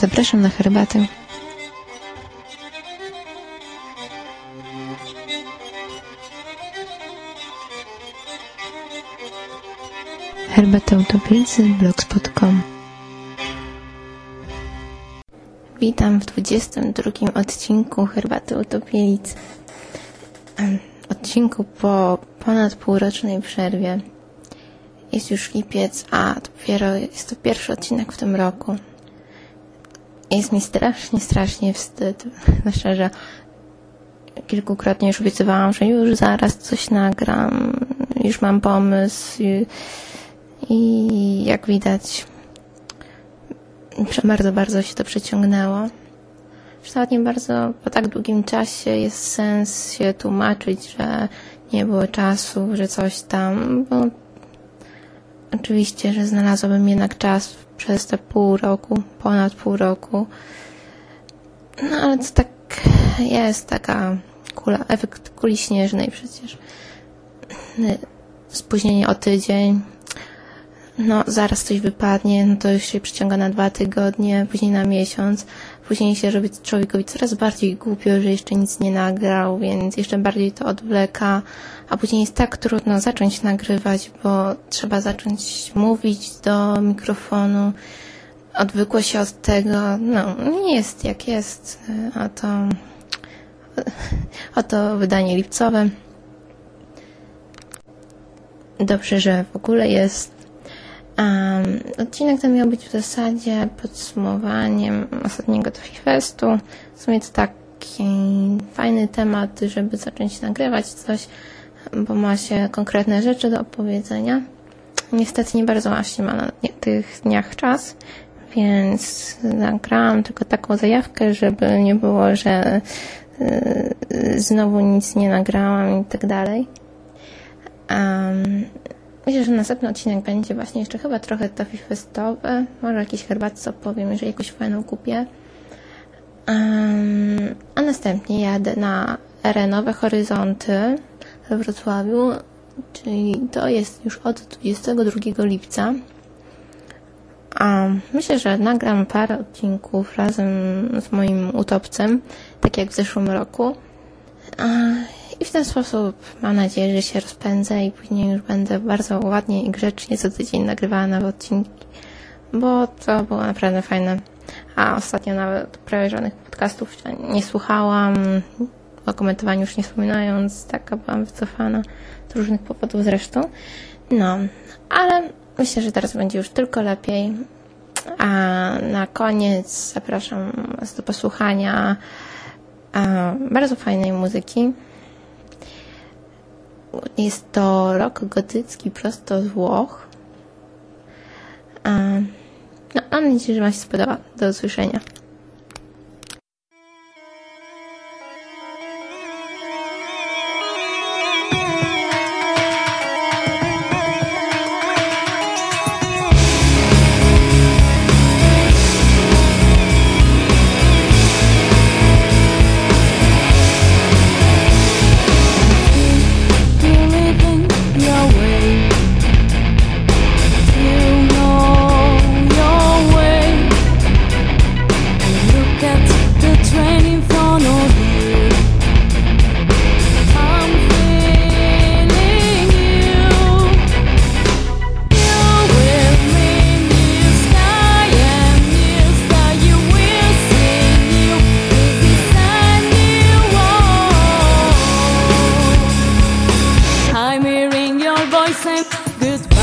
Zapraszam na herbatę. Herbata Utopicy blogspot.com Witam w 22 odcinku Herbaty Utopielicy. Odcinku po ponad półrocznej przerwie. Jest już lipiec, a dopiero jest to pierwszy odcinek w tym roku. Jest mi strasznie, strasznie wstyd. Zwłaszcza, że kilkukrotnie już obiecywałam, że już zaraz coś nagram, już mam pomysł i jak widać bardzo, bardzo się to przeciągnęło. Ostatnio bardzo po tak długim czasie jest sens się tłumaczyć, że nie było czasu, że coś tam, bo oczywiście, że znalazłabym jednak czas przez te pół roku, ponad pół roku. No ale to tak jest taka kula, efekt kuli śnieżnej przecież. Spóźnienie o tydzień, no zaraz coś wypadnie, no to już się przyciąga na dwa tygodnie, później na miesiąc, później się robi człowiekowi coraz bardziej głupio, że jeszcze nic nie nagrał, więc jeszcze bardziej to odwleka, a później jest tak trudno zacząć nagrywać, bo trzeba zacząć mówić do mikrofonu, odwykło się od tego, no nie jest jak jest, a to oto wydanie lipcowe. Dobrze, że w ogóle jest Um, odcinek ten miał być w zasadzie podsumowaniem ostatniego Tofi Festu. W sumie to taki fajny temat, żeby zacząć nagrywać coś, bo ma się konkretne rzeczy do opowiedzenia. Niestety nie bardzo właśnie ma na tych dniach czas, więc nagrałam tylko taką zajawkę, żeby nie było, że yy, znowu nic nie nagrałam i tak dalej. Myślę, że następny odcinek będzie właśnie jeszcze chyba trochę tofi festowy. Może jakieś herbatce opowiem, jeżeli jakąś fajną kupię. Um, a następnie jadę na Nowe Horyzonty we Wrocławiu, czyli to jest już od 22 lipca. Um, myślę, że nagram parę odcinków razem z moim utopcem, tak jak w zeszłym roku. I w ten sposób mam nadzieję, że się rozpędzę i później już będę bardzo ładnie i grzecznie co tydzień nagrywała nowe odcinki, bo to było naprawdę fajne. A ostatnio nawet prawie żadnych podcastów nie słuchałam, o komentowaniu już nie wspominając, taka byłam wycofana z różnych powodów zresztą. No, ale myślę, że teraz będzie już tylko lepiej. A na koniec zapraszam Was do posłuchania bardzo fajnej muzyki. Jest to rok gotycki prosto z Włoch. No, mam nadzieję, że Wam się spodoba. Do usłyszenia. I'm hearing your voice and goodbye.